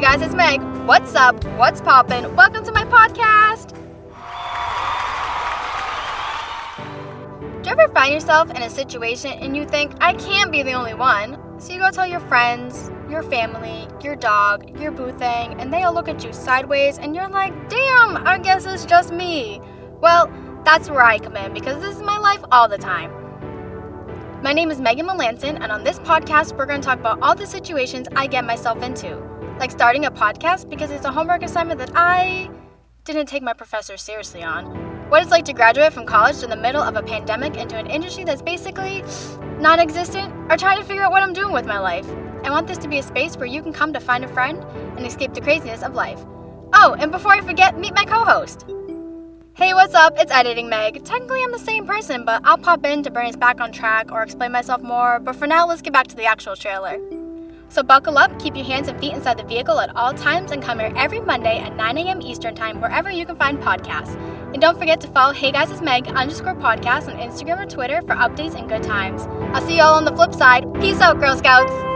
guys, it's Meg. What's up? What's poppin'? Welcome to my podcast. Do you ever find yourself in a situation and you think, I can't be the only one? So you go tell your friends, your family, your dog, your boo thing, and they all look at you sideways and you're like, damn, I guess it's just me. Well, that's where I come in because this is my life all the time. My name is Megan Melanson, and on this podcast, we're going to talk about all the situations I get myself into, like starting a podcast because it's a homework assignment that I didn't take my professor seriously on, what it's like to graduate from college in the middle of a pandemic into an industry that's basically non existent, or trying to figure out what I'm doing with my life. I want this to be a space where you can come to find a friend and escape the craziness of life. Oh, and before I forget, meet my co host. Hey, what's up? It's Editing Meg. Technically, I'm the same person, but I'll pop in to bring us back on track or explain myself more. But for now, let's get back to the actual trailer. So buckle up, keep your hands and feet inside the vehicle at all times, and come here every Monday at 9 a.m. Eastern Time, wherever you can find podcasts. And don't forget to follow Hey Guys It's Meg underscore podcast on Instagram or Twitter for updates and good times. I'll see you all on the flip side. Peace out, Girl Scouts!